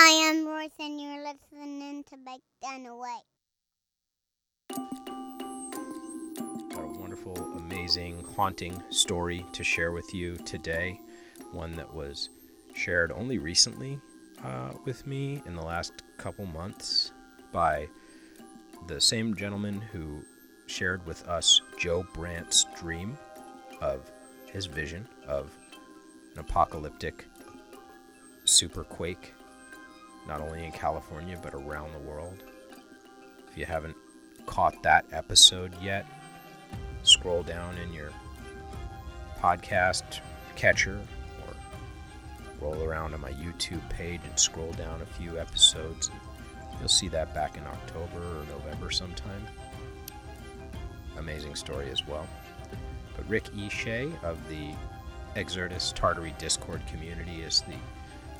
I am Royce, and you're listening to Bake Done Away. Got a wonderful, amazing, haunting story to share with you today. One that was shared only recently uh, with me in the last couple months by the same gentleman who shared with us Joe Brandt's dream of his vision of an apocalyptic superquake, not only in California but around the world. If you haven't caught that episode yet, scroll down in your podcast catcher or roll around on my YouTube page and scroll down a few episodes. You'll see that back in October or November sometime. Amazing story as well. But Rick E. Shea of the Exertus Tartary Discord community is the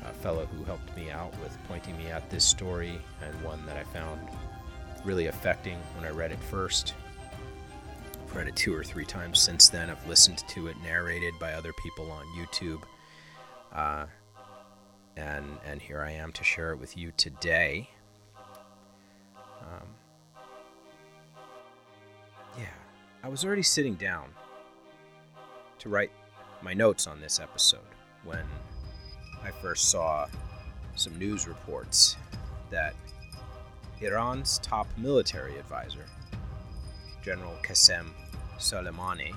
uh, fellow who helped me out with pointing me at this story and one that I found really affecting when I read it first. I've read it two or three times since then. I've listened to it narrated by other people on YouTube. Uh, and, and here I am to share it with you today. Um, yeah, I was already sitting down to write my notes on this episode when I first saw some news reports that Iran's top military advisor, General Qasem Soleimani,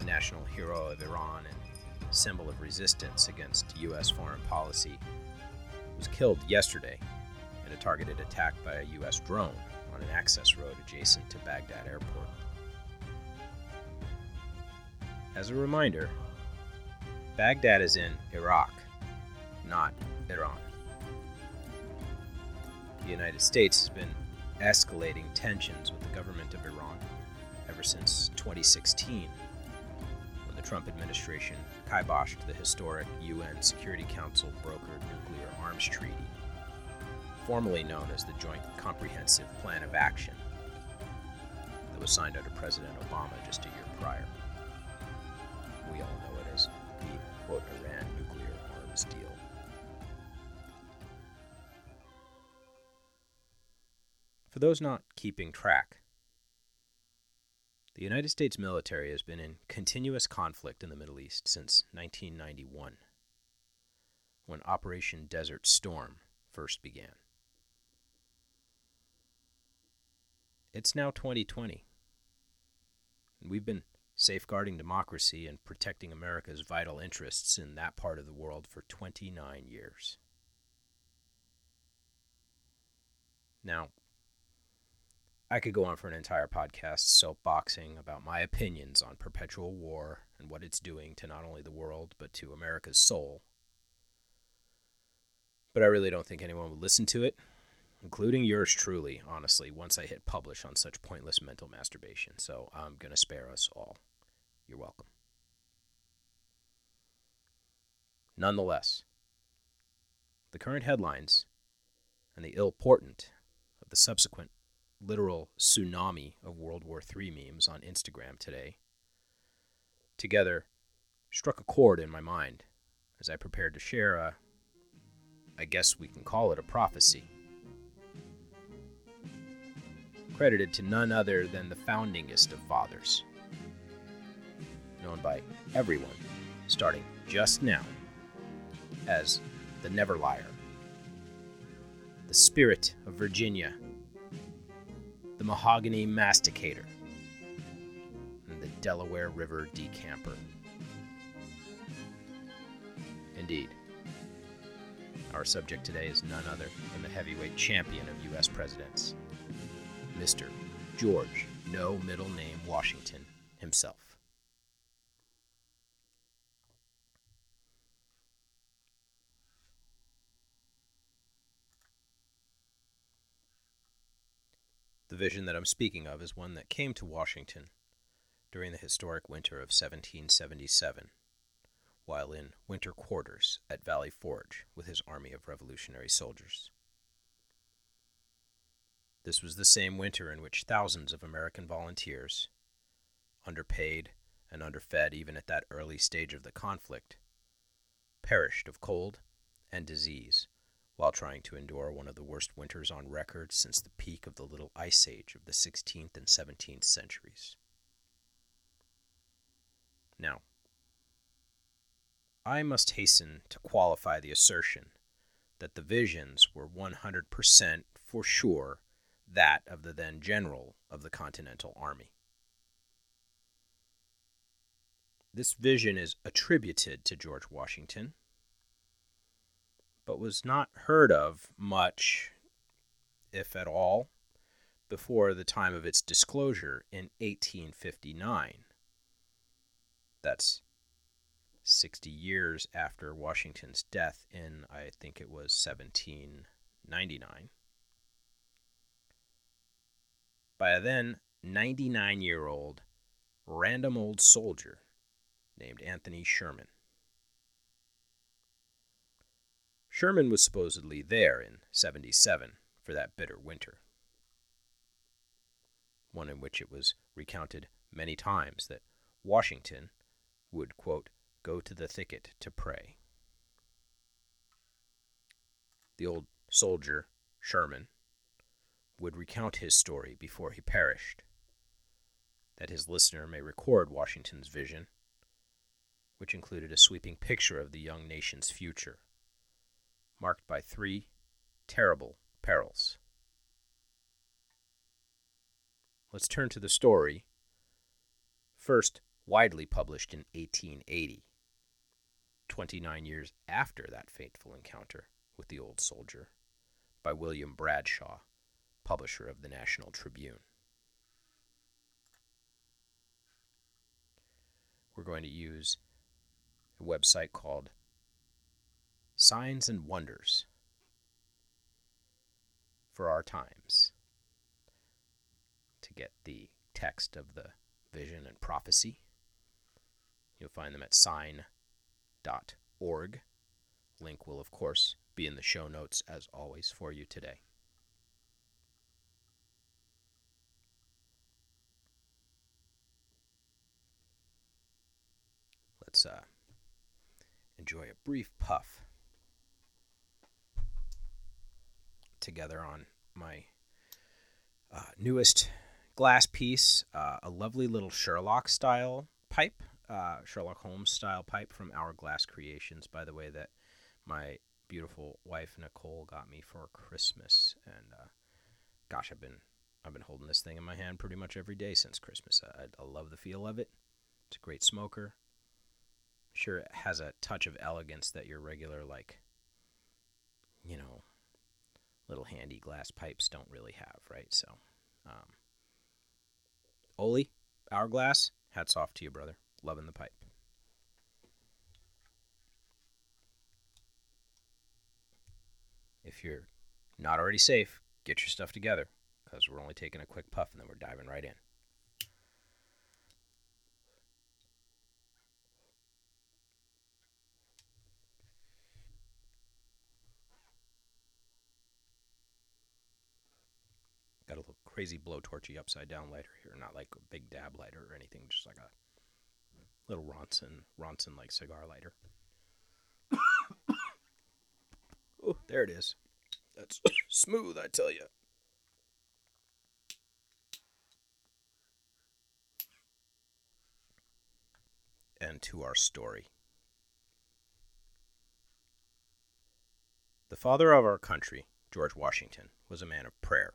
a national hero of Iran and symbol of resistance against U.S. foreign policy, was killed yesterday in a targeted attack by a U.S. drone on an access road adjacent to Baghdad Airport. As a reminder, Baghdad is in Iraq, not Iran. The United States has been escalating tensions with the government of Iran ever since 2016, when the Trump administration kiboshed the historic UN Security Council brokered nuclear arms treaty, formerly known as the Joint Comprehensive Plan of Action, that was signed under President Obama just a year prior. We all know it as the quote Iran nuclear arms deal. For those not keeping track, the United States military has been in continuous conflict in the Middle East since 1991, when Operation Desert Storm first began. It's now 2020, and we've been safeguarding democracy and protecting America's vital interests in that part of the world for 29 years. Now, I could go on for an entire podcast soapboxing about my opinions on perpetual war and what it's doing to not only the world, but to America's soul. But I really don't think anyone would listen to it, including yours truly, honestly, once I hit publish on such pointless mental masturbation. So I'm going to spare us all. You're welcome. Nonetheless, the current headlines and the ill portent of the subsequent literal tsunami of World War III memes on Instagram today, together struck a chord in my mind as I prepared to share a, I guess we can call it a prophecy. Credited to none other than the foundingest of fathers, known by everyone, starting just now, as the Never Liar, the Spirit of Virginia Mahogany Masticator, and the Delaware River Decamper. Indeed, our subject today is none other than the heavyweight champion of U.S. presidents, Mr. George No Middle Name Washington himself. The vision that I'm speaking of is one that came to Washington during the historic winter of 1777, while in winter quarters at Valley Forge with his army of revolutionary soldiers. This was the same winter in which thousands of American volunteers, underpaid and underfed even at that early stage of the conflict, perished of cold and disease while trying to endure one of the worst winters on record since the peak of the Little Ice Age of the 16th and 17th centuries. Now, I must hasten to qualify the assertion that the visions were 100% for sure that of the then general of the Continental Army. This vision is attributed to George Washington, but was not heard of much, if at all, before the time of its disclosure in 1859. That's 60 years after Washington's death in, I think it was 1799. By a then 99 year old random old soldier named Anthony Sherman. Sherman was supposedly there in 77 for that bitter winter, one in which it was recounted many times that Washington would, quote, go to the thicket to pray. The old soldier, Sherman, would recount his story before he perished, that his listener may record Washington's vision which included a sweeping picture of the young nation's future, marked by three terrible perils. Let's turn to the story, first widely published in 1880, 29 years after that fateful encounter with the old soldier, by William Bradshaw, publisher of the National Tribune. We're going to use a website called Signs and Wonders for Our Times to get the text of the vision and prophecy. You'll find them at sign.org. Link will, of course, be in the show notes as always for you today. Let's uh, enjoy a brief puff together on my uh, newest glass piece, uh, a lovely little Sherlock style pipe, uh, Sherlock Holmes style pipe from Hourglass Creations, by the way, that my beautiful wife Nicole got me for Christmas. And uh, gosh, I've been I've been holding this thing in my hand pretty much every day since Christmas. I, I love the feel of it. It's a great smoker sure it has a touch of elegance that your regular like you know little handy glass pipes don't really have right? So um oli hourglass hats off to you brother. Loving the pipe. If you're not already safe get your stuff together because we're only taking a quick puff and then we're diving right in crazy blowtorchy upside down lighter here, not like a big dab lighter or anything, just like a little Ronson Ronson like cigar lighter. oh, there it is. That's smooth, I tell you. And to our story. The father of our country, George Washington, was a man of prayer.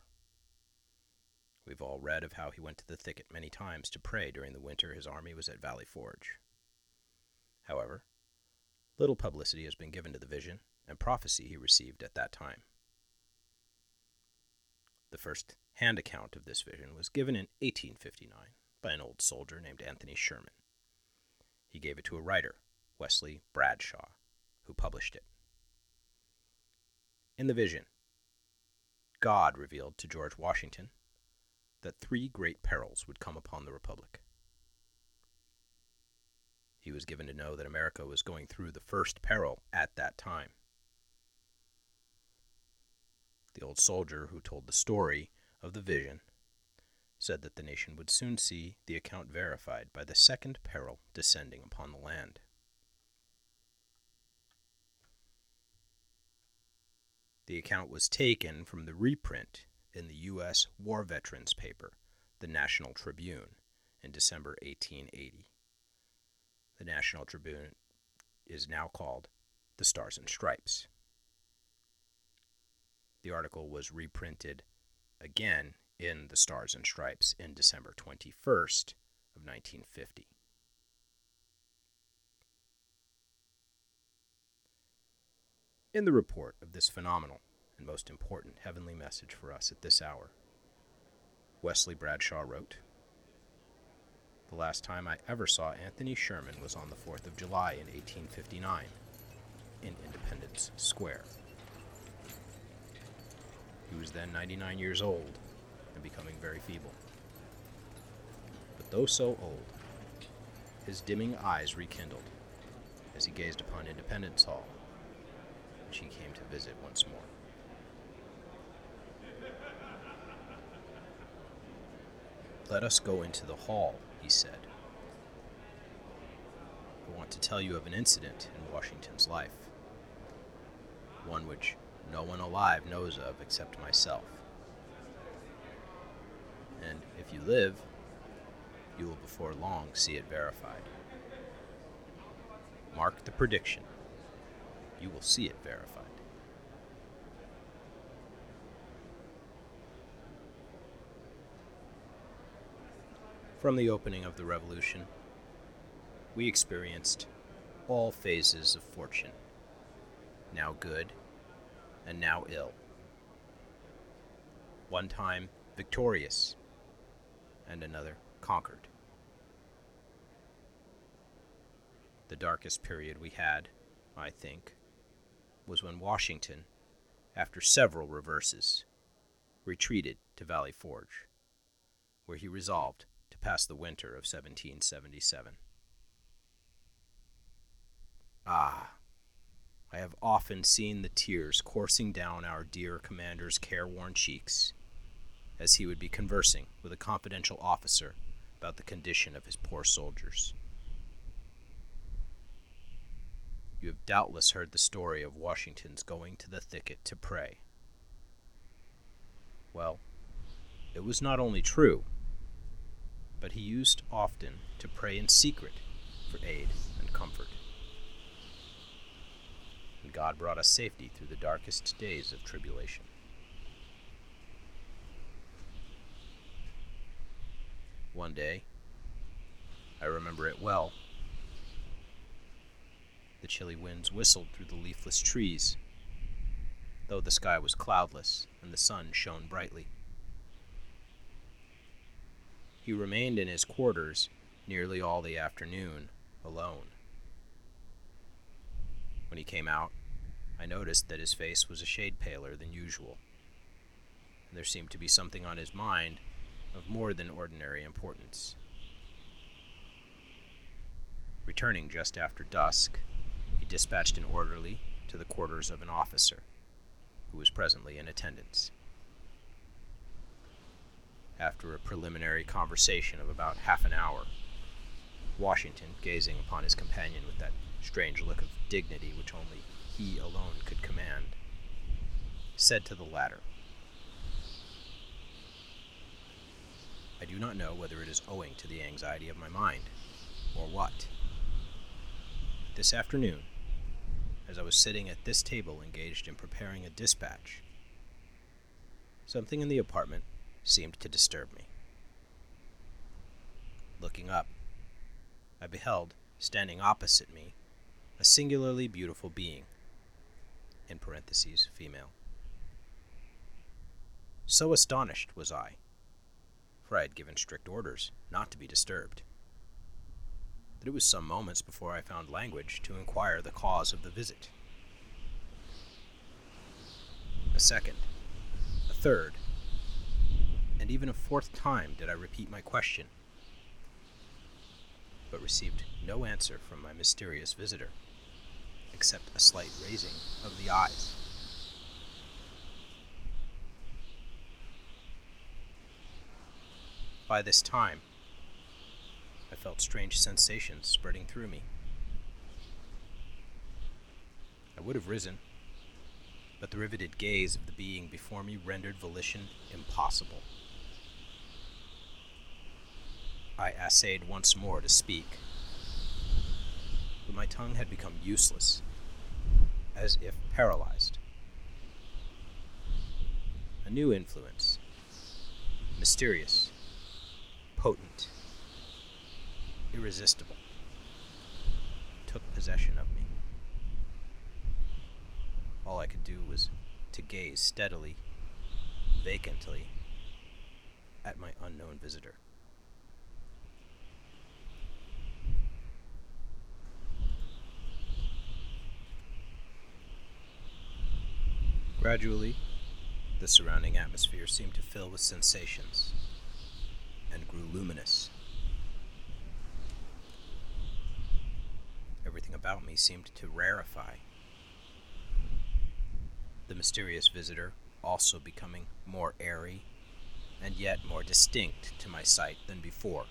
We've all read of how he went to the thicket many times to pray during the winter his army was at Valley Forge. However, little publicity has been given to the vision and prophecy he received at that time. The first hand account of this vision was given in 1859 by an old soldier named Anthony Sherman. He gave it to a writer, Wesley Bradshaw, who published it. In the vision, God revealed to George Washington that three great perils would come upon the Republic. He was given to know that America was going through the first peril at that time. The old soldier who told the story of the vision said that the nation would soon see the account verified by the second peril descending upon the land. The account was taken from the reprint in the U.S. War Veterans paper, the National Tribune, in December 1880. The National Tribune is now called the Stars and Stripes. The article was reprinted again in the Stars and Stripes in December 21st of 1950. In the report of this phenomenal and most important heavenly message for us at this hour, Wesley Bradshaw wrote, The last time I ever saw Anthony Sherman was on the 4th of July in 1859 in Independence Square. He was then 99 years old and becoming very feeble. But though so old, his dimming eyes rekindled as he gazed upon Independence Hall, which he came to visit once more. Let us go into the hall, he said. I want to tell you of an incident in Washington's life, one which no one alive knows of except myself. And if you live, you will before long see it verified. Mark the prediction. You will see it verified. From the opening of the revolution, we experienced all phases of fortune, now good and now ill. One time victorious, and another conquered. The darkest period we had, I think, was when Washington, after several reverses, retreated to Valley Forge, where he resolved to pass the winter of 1777. Ah, I have often seen the tears coursing down our dear commander's careworn cheeks as he would be conversing with a confidential officer about the condition of his poor soldiers. You have doubtless heard the story of Washington's going to the thicket to pray. Well, it was not only true, but he used often to pray in secret for aid and comfort. And God brought us safety through the darkest days of tribulation. One day, I remember it well, the chilly winds whistled through the leafless trees, though the sky was cloudless and the sun shone brightly. He remained in his quarters nearly all the afternoon, alone. When he came out, I noticed that his face was a shade paler than usual. And there seemed to be something on his mind of more than ordinary importance. Returning just after dusk, he dispatched an orderly to the quarters of an officer, who was presently in attendance. After a preliminary conversation of about half an hour, Washington, gazing upon his companion with that strange look of dignity which only he alone could command, said to the latter, I do not know whether it is owing to the anxiety of my mind, or what. This afternoon, as I was sitting at this table engaged in preparing a dispatch, something in the apartment seemed to disturb me. Looking up, I beheld, standing opposite me, a singularly beautiful being, in parentheses, female. So astonished was I for I had given strict orders not to be disturbed. that it was some moments before I found language to inquire the cause of the visit. A second, a third, and even a fourth time did I repeat my question, but received no answer from my mysterious visitor, except a slight raising of the eyes. By this time, I felt strange sensations spreading through me. I would have risen, but the riveted gaze of the being before me rendered volition impossible. I essayed once more to speak, but my tongue had become useless, as if paralyzed. A new influence, mysterious, potent, irresistible, took possession of me. All I could do was to gaze steadily, vacantly, at my unknown visitor. Gradually, the surrounding atmosphere seemed to fill with sensations and grew luminous. Everything about me seemed to rarefy. The mysterious visitor also becoming more airy and yet more distinct to my sight than before.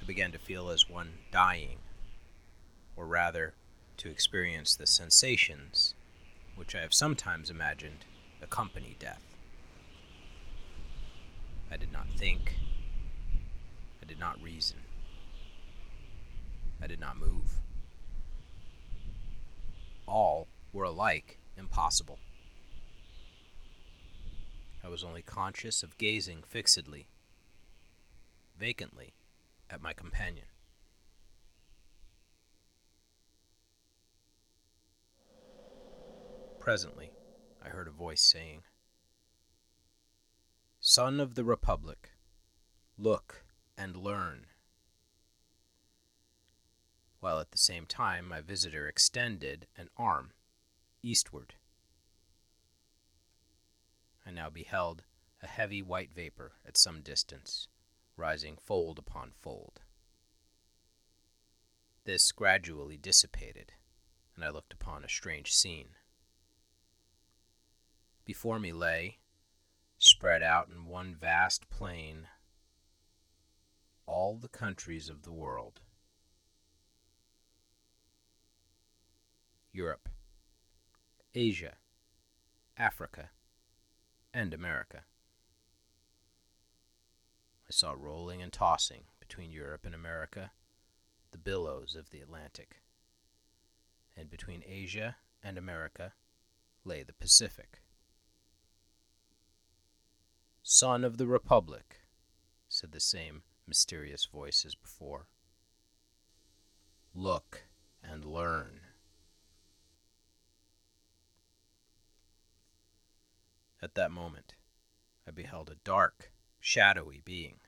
I began to feel as one dying, or rather, to experience the sensations which I have sometimes imagined accompany death. I did not think. I did not reason. I did not move. All were alike impossible. I was only conscious of gazing fixedly, vacantly, at my companion. Presently, I heard a voice saying, Son of the Republic, look and learn. While at the same time my visitor extended an arm eastward. I now beheld a heavy white vapor at some distance, rising fold upon fold. This gradually dissipated, and I looked upon a strange scene. Before me lay, spread out in one vast plain, all the countries of the world. Europe, Asia, Africa, and America. I saw rolling and tossing between Europe and America the billows of the Atlantic, and between Asia and America lay the Pacific. Son of the Republic, said the same mysterious voice as before. Look and learn. At that moment, I beheld a dark, shadowy being,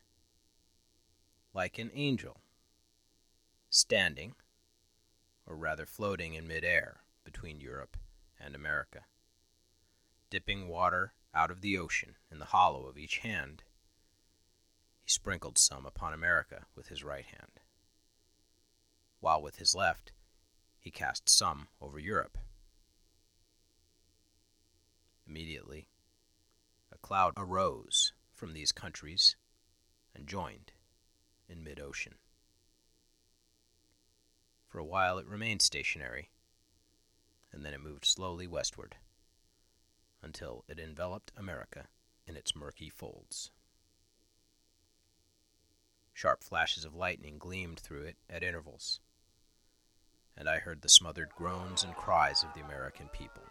like an angel, standing, or rather floating in midair between Europe and America, dipping water out of the ocean in the hollow of each hand. He sprinkled some upon America with his right hand, while with his left he cast some over Europe. Immediately, a cloud arose from these countries and joined in mid ocean. For a while it remained stationary, and then it moved slowly westward until it enveloped America in its murky folds. Sharp flashes of lightning gleamed through it at intervals, and I heard the smothered groans and cries of the American people.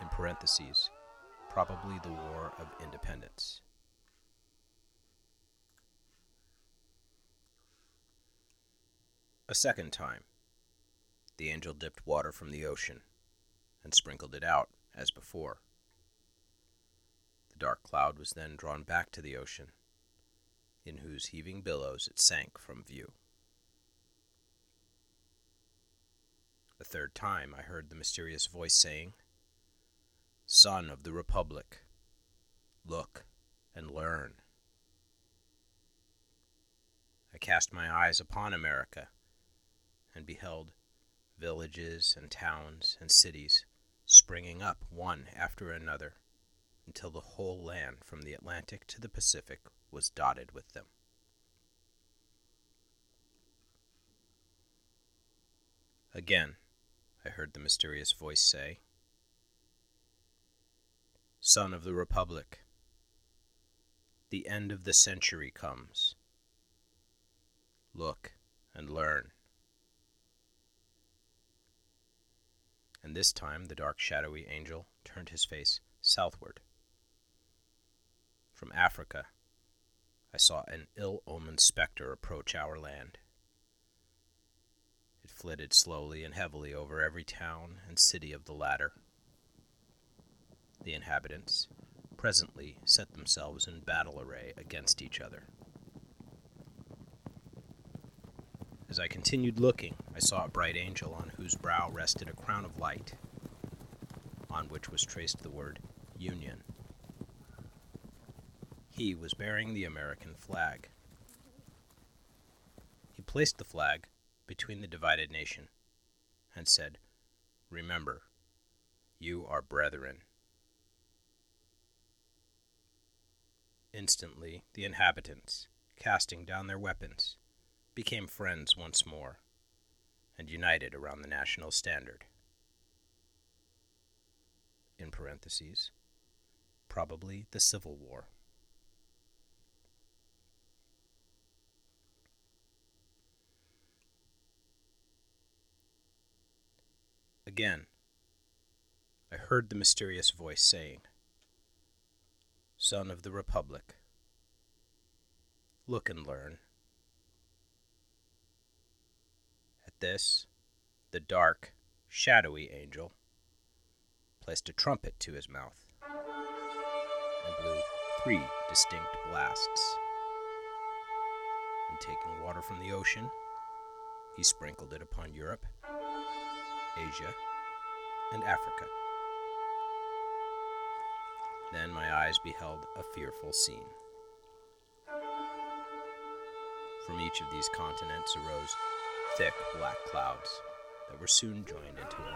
In parentheses, probably the War of Independence. A second time, the angel dipped water from the ocean and sprinkled it out as before. The dark cloud was then drawn back to the ocean, in whose heaving billows it sank from view. A third time I heard the mysterious voice saying, Son of the Republic, look and learn. I cast my eyes upon America and beheld villages and towns and cities springing up one after another until the whole land from the Atlantic to the Pacific was dotted with them. Again, I heard the mysterious voice say, Son of the Republic, the end of the century comes. Look and learn. And this time the dark, shadowy angel turned his face southward. From Africa, I saw an ill omened specter approach our land. It flitted slowly and heavily over every town and city of the latter. The inhabitants presently set themselves in battle array against each other. As I continued looking, I saw a bright angel on whose brow rested a crown of light, on which was traced the word Union. He was bearing the American flag. He placed the flag between the divided nation and said, Remember, you are brethren. Instantly, the inhabitants, casting down their weapons, became friends once more and united around the national standard. In parentheses, probably the Civil War. Again, I heard the mysterious voice saying, Son of the Republic, look and learn. This, the dark, shadowy angel placed a trumpet to his mouth and blew three distinct blasts. And taking water from the ocean, he sprinkled it upon Europe Asia, and Africa. Then my eyes beheld a fearful scene. From each of these continents arose thick black clouds that were soon joined into one.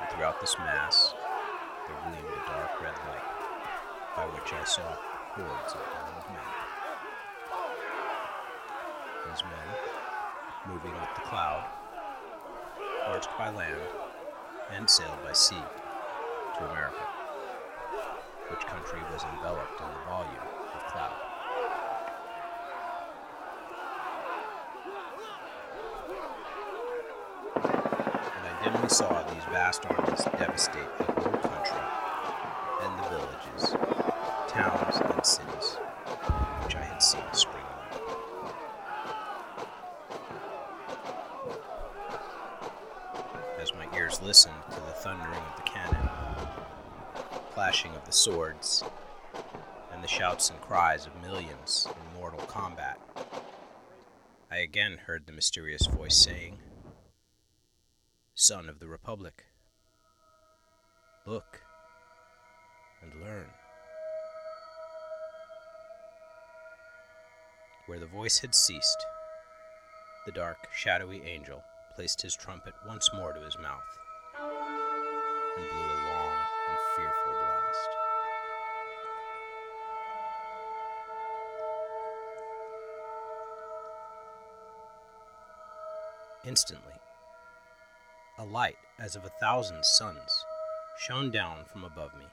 And throughout this mass, there gleamed a dark red light, by which I saw hordes of armed men. These men moving with the cloud, marched by land, and sailed by sea to America, which country was enveloped in the volume of cloud. And I dimly saw these vast armies devastate the whole country and the villages, towns, and cities which I had seen spring. As my ears listened to the thundering of the cannon, clashing of the swords, and the shouts and cries of millions in mortal combat. I again heard the mysterious voice saying, Son of the Republic, look and learn. Where the voice had ceased, the dark, shadowy angel placed his trumpet once more to his mouth and blew a long and fearful blast. Instantly, a light as of a thousand suns shone down from above me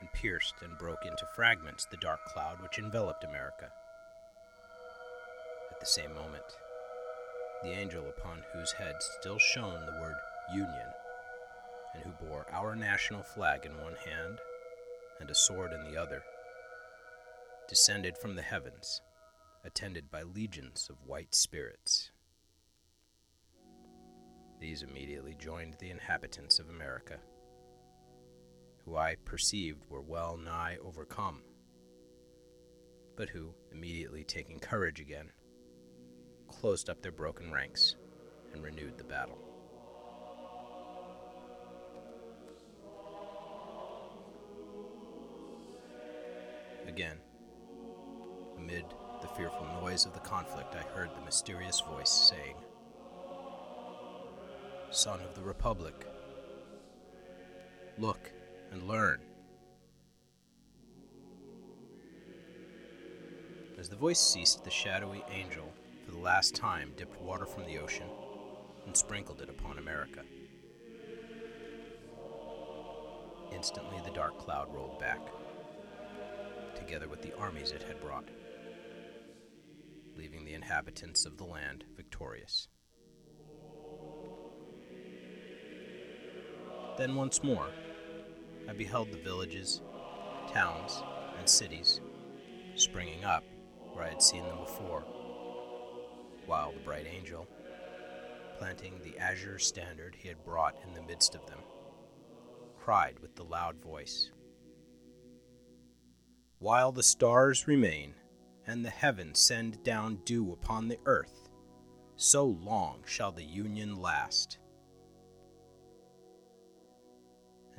and pierced and broke into fragments the dark cloud which enveloped America. At the same moment, the angel upon whose head still shone the word Union and who bore our national flag in one hand and a sword in the other, descended from the heavens, attended by legions of white spirits. These immediately joined the inhabitants of America, who I perceived were well nigh overcome, but who, immediately taking courage again, closed up their broken ranks and renewed the battle. again. Amid the fearful noise of the conflict, I heard the mysterious voice saying, Son of the Republic, look and learn. As the voice ceased, the shadowy angel for the last time, dipped water from the ocean and sprinkled it upon America. Instantly, the dark cloud rolled back, together with the armies it had brought, leaving the inhabitants of the land victorious. Then once more, I beheld the villages, towns, and cities springing up where I had seen them before, while the bright angel, planting the azure standard he had brought in the midst of them, cried with the loud voice While the stars remain, and the heavens send down dew upon the earth, so long shall the union last.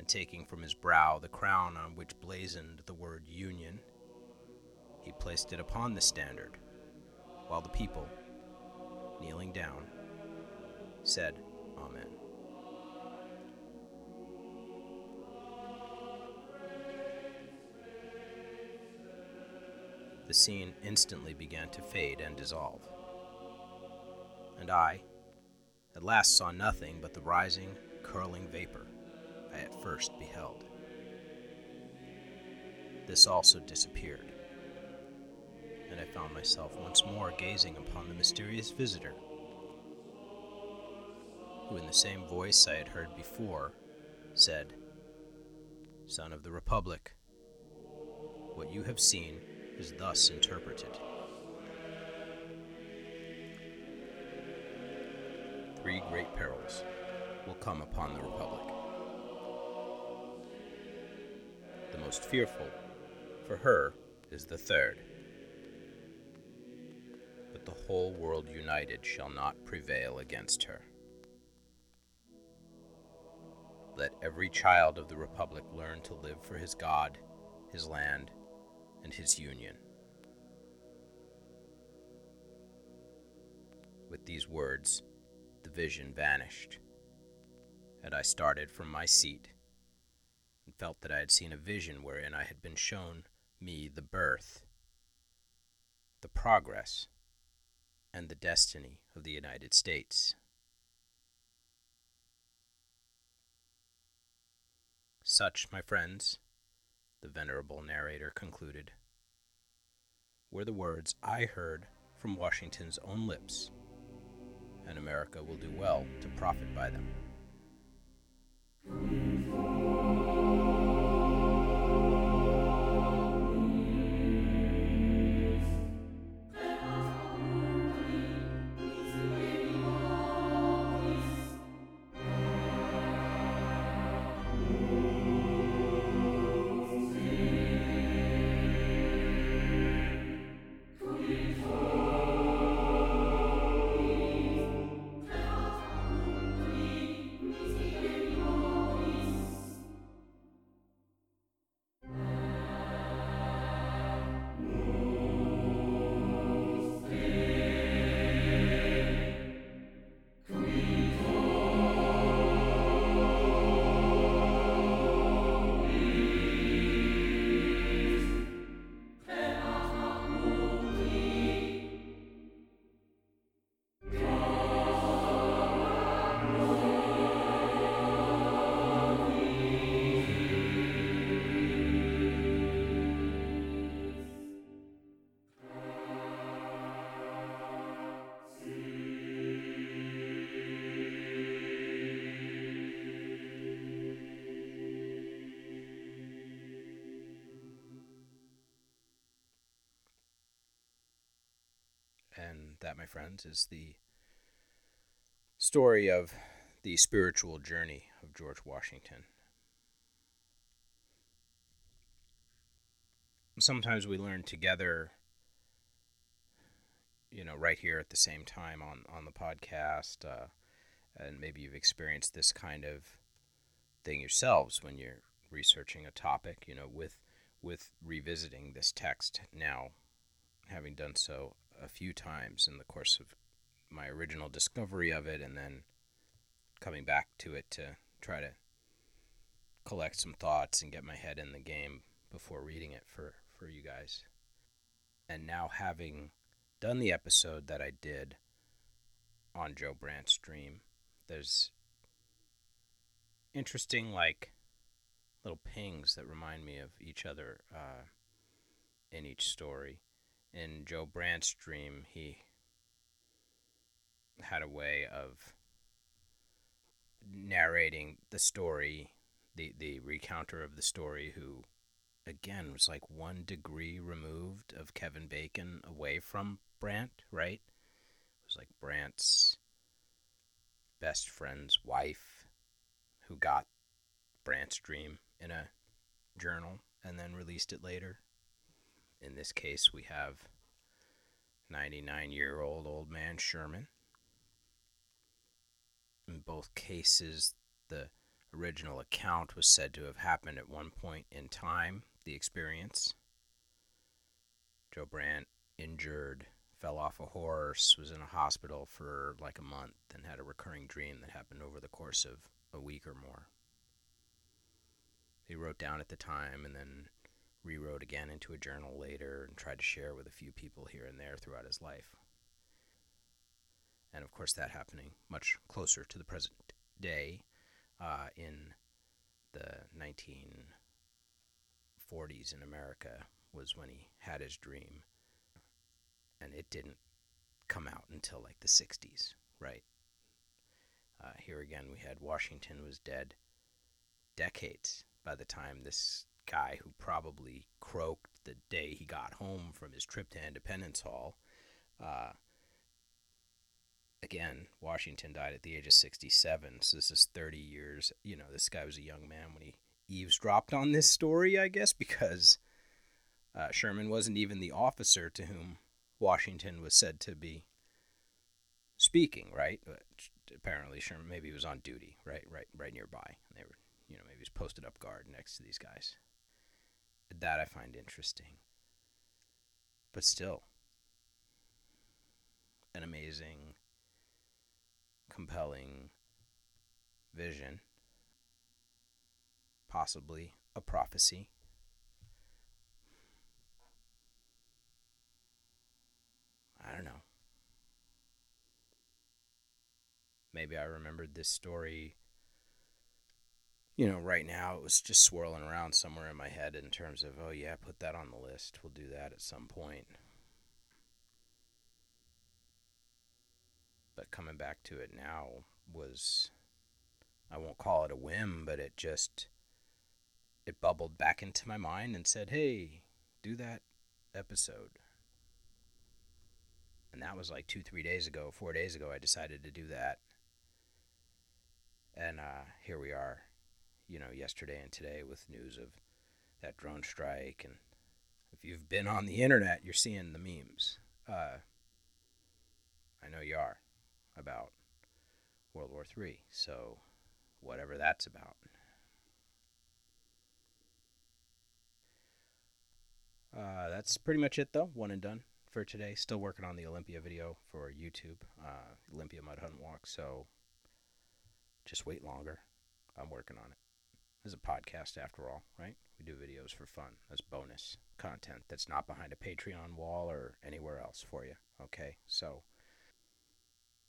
Taking from his brow the crown on which blazoned the word Union, he placed it upon the standard, while the people, kneeling down, said, Amen. The scene instantly began to fade and dissolve. And I, at last, saw nothing but the rising, curling vapor I at first beheld. This also disappeared, and I found myself once more gazing upon the mysterious visitor, who, in the same voice I had heard before, said, Son of the Republic, what you have seen is thus interpreted. Three great perils will come upon the Republic. The most fearful for her is the third. But the whole world united shall not prevail against her. Let every child of the Republic learn to live for his God, his land, and his union. With these words, the vision vanished, and I started from my seat felt that I had seen a vision wherein I had been shown me the birth, the progress, and the destiny of the United States. Such, my friends, the venerable narrator concluded, were the words I heard from Washington's own lips, and America will do well to profit by them. And that, my friends, is the story of the spiritual journey of George Washington. Sometimes we learn together, you know, right here at the same time on, on the podcast. Uh, and maybe you've experienced this kind of thing yourselves when you're researching a topic, you know, with with revisiting this text now, having done so a few times in the course of my original discovery of it and then coming back to it to try to collect some thoughts and get my head in the game before reading it for, for you guys. And now having done the episode that I did on Joe Brandt's dream, there's interesting, like, little pings that remind me of each other uh, in each story. In Joe Brandt's dream, he had a way of narrating the story, the, the recounter of the story, who again was like one degree removed of Kevin Bacon away from Brandt, right? It was like Brandt's best friend's wife who got Brandt's dream in a journal and then released it later. In this case, we have 99 year old old man Sherman. In both cases, the original account was said to have happened at one point in time, the experience. Joe Brandt, injured, fell off a horse, was in a hospital for like a month, and had a recurring dream that happened over the course of a week or more. He wrote down at the time and then rewrote again into a journal later and tried to share with a few people here and there throughout his life. And of course, that happening much closer to the present day uh, in the 1940s in America was when he had his dream. And it didn't come out until like the 60s, right? Uh, here again, we had Washington was dead decades by the time this guy who probably croaked the day he got home from his trip to Independence Hall. Uh, again, Washington died at the age of 67, so this is 30 years. You know, this guy was a young man when he eavesdropped on this story, I guess, because uh, Sherman wasn't even the officer to whom Washington was said to be speaking, right? But apparently, Sherman maybe he was on duty, right, right, right nearby. And They were you know, maybe he's posted up guard next to these guys. That I find interesting. But still, an amazing, compelling vision, possibly a prophecy. I don't know. Maybe I remembered this story you know, right now it was just swirling around somewhere in my head in terms of, oh, yeah, put that on the list. We'll do that at some point. But coming back to it now was, I won't call it a whim, but it just, it bubbled back into my mind and said, hey, do that episode. And that was like two, three days ago, four days ago, I decided to do that. And uh, here we are you know, yesterday and today with news of that drone strike. And if you've been on the internet, you're seeing the memes. Uh, I know you are about World War III. So, whatever that's about. Uh, that's pretty much it, though. One and done for today. Still working on the Olympia video for YouTube, uh, Olympia Mud Hunt Walk. So, just wait longer. I'm working on it is a podcast after all, right? We do videos for fun. That's bonus content that's not behind a Patreon wall or anywhere else for you. Okay? So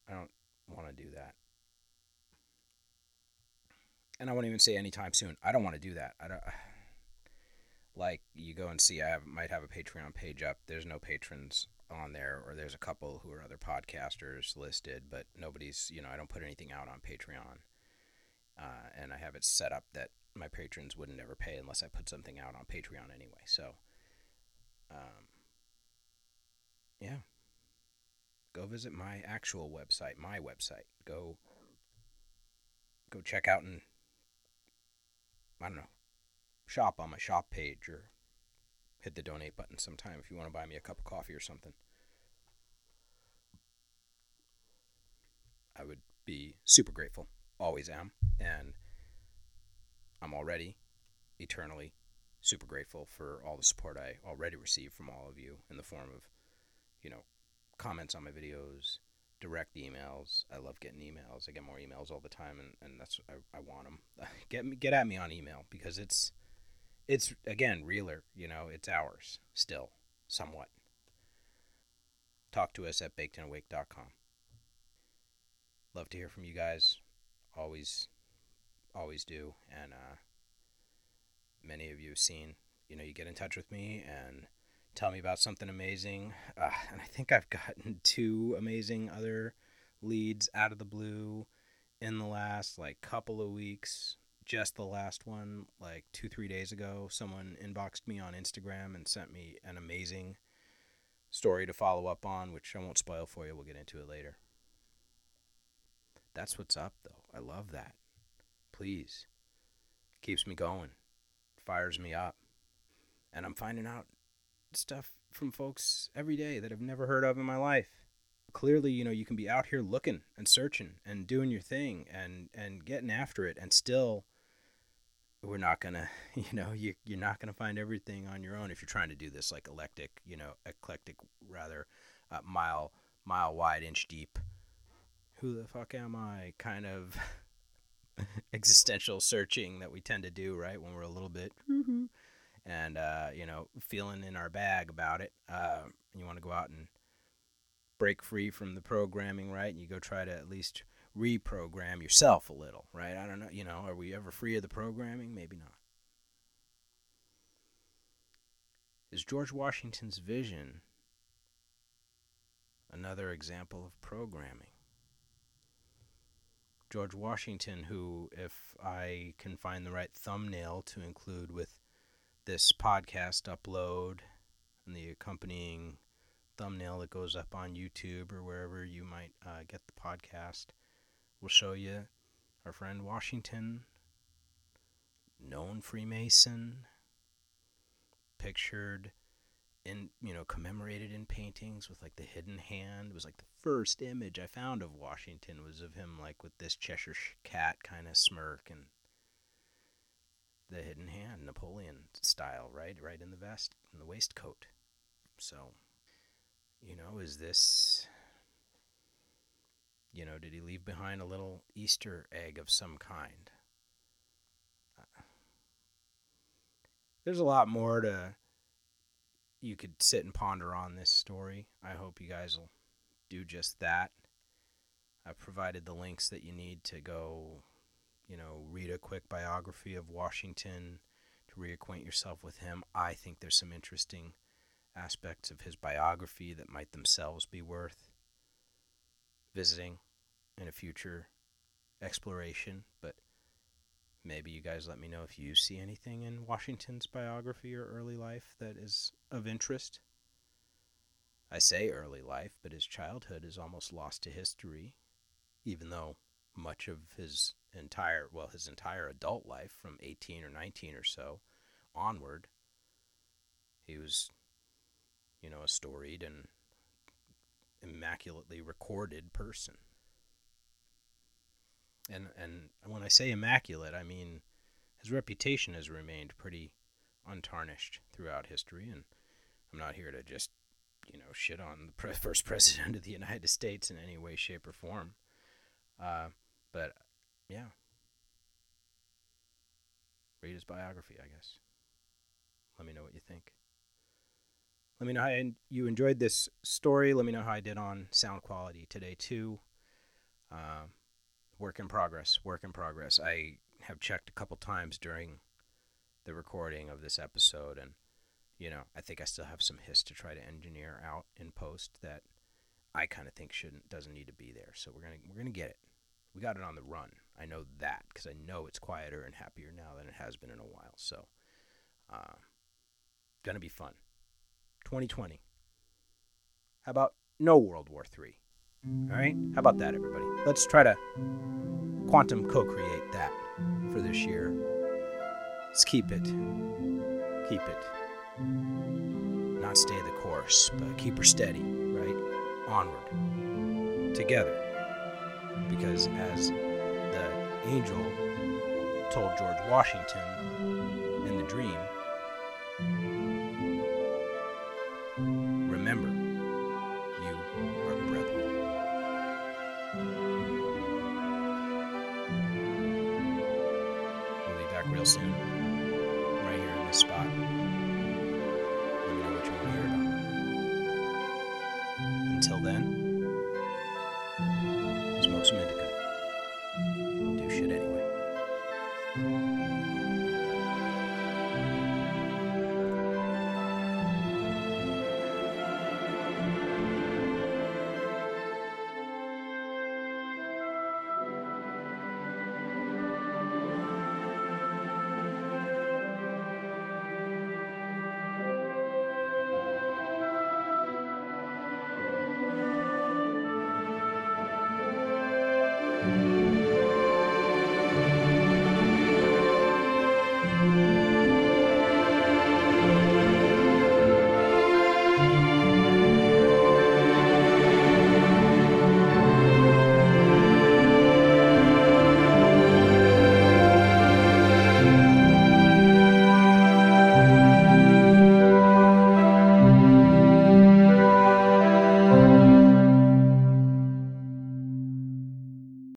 I don't want to do that. And I won't even say anytime soon. I don't want to do that. I don't like you go and see I have, might have a Patreon page up. There's no patrons on there or there's a couple who are other podcasters listed, but nobody's, you know, I don't put anything out on Patreon. Uh, and I have it set up that my patrons wouldn't ever pay unless I put something out on Patreon anyway. So, um, yeah, go visit my actual website, my website. Go, go check out and I don't know, shop on my shop page or hit the donate button sometime if you want to buy me a cup of coffee or something. I would be super grateful. Always am. And I'm already eternally super grateful for all the support I already receive from all of you in the form of, you know, comments on my videos, direct emails. I love getting emails. I get more emails all the time, and, and that's I, I want them. Get me get at me on email because it's it's again realer. You know, it's ours still somewhat. talk to us at bakedandawake.com. Love to hear from you guys. Always, always do. And uh, many of you have seen, you know, you get in touch with me and tell me about something amazing. Uh, and I think I've gotten two amazing other leads out of the blue in the last like couple of weeks. Just the last one, like two, three days ago, someone inboxed me on Instagram and sent me an amazing story to follow up on, which I won't spoil for you. We'll get into it later. That's what's up, though. I love that. Please. Keeps me going, fires me up. And I'm finding out stuff from folks every day that I've never heard of in my life clearly you know you can be out here looking and searching and doing your thing and and getting after it and still we're not gonna you know you, you're not gonna find everything on your own if you're trying to do this like eclectic you know eclectic rather uh, mile mile wide inch deep who the fuck am i kind of existential searching that we tend to do right when we're a little bit and uh, you know feeling in our bag about it uh, you want to go out and break free from the programming, right? And you go try to at least reprogram yourself a little, right? I don't know, you know, are we ever free of the programming? Maybe not. Is George Washington's vision another example of programming? George Washington, who, if I can find the right thumbnail to include with this podcast upload and the accompanying thumbnail that goes up on YouTube or wherever you might uh, get the podcast will show you our friend Washington, known Freemason, pictured in, you know, commemorated in paintings with like the hidden hand. It was like the first image I found of Washington was of him like with this Cheshire cat kind of smirk and the hidden hand, Napoleon style, right? Right in the vest, in the waistcoat. So you know, is this, you know, did he leave behind a little Easter egg of some kind? Uh, there's a lot more to, you could sit and ponder on this story. I hope you guys will do just that. I've provided the links that you need to go, you know, read a quick biography of Washington to reacquaint yourself with him. I think there's some interesting aspects of his biography that might themselves be worth visiting in a future exploration. But maybe you guys let me know if you see anything in Washington's biography or early life that is of interest. I say early life, but his childhood is almost lost to history, even though much of his entire, well, his entire adult life from 18 or 19 or so onward, he was you know, a storied and immaculately recorded person. And and when I say immaculate, I mean his reputation has remained pretty untarnished throughout history and I'm not here to just, you know, shit on the pre- first president of the United States in any way shape or form. Uh, but yeah. Read his biography, I guess. Let me know what you think. Let me know how you enjoyed this story. Let me know how I did on sound quality today, too. Uh, work in progress. Work in progress. I have checked a couple times during the recording of this episode, and you know, I think I still have some hiss to try to engineer out in post that I kind of think shouldn't doesn't need to be there. So we're gonna we're gonna get it. We got it on the run. I know that because I know it's quieter and happier now than it has been in a while. So, uh, gonna be fun. 2020. How about no World War III? All right? How about that, everybody? Let's try to quantum co create that for this year. Let's keep it. Keep it. Not stay the course, but keep her steady, right? Onward. Together. Because as the angel told George Washington in the dream, real soon, right here in this spot. Let me know what you want to hear about. Until then,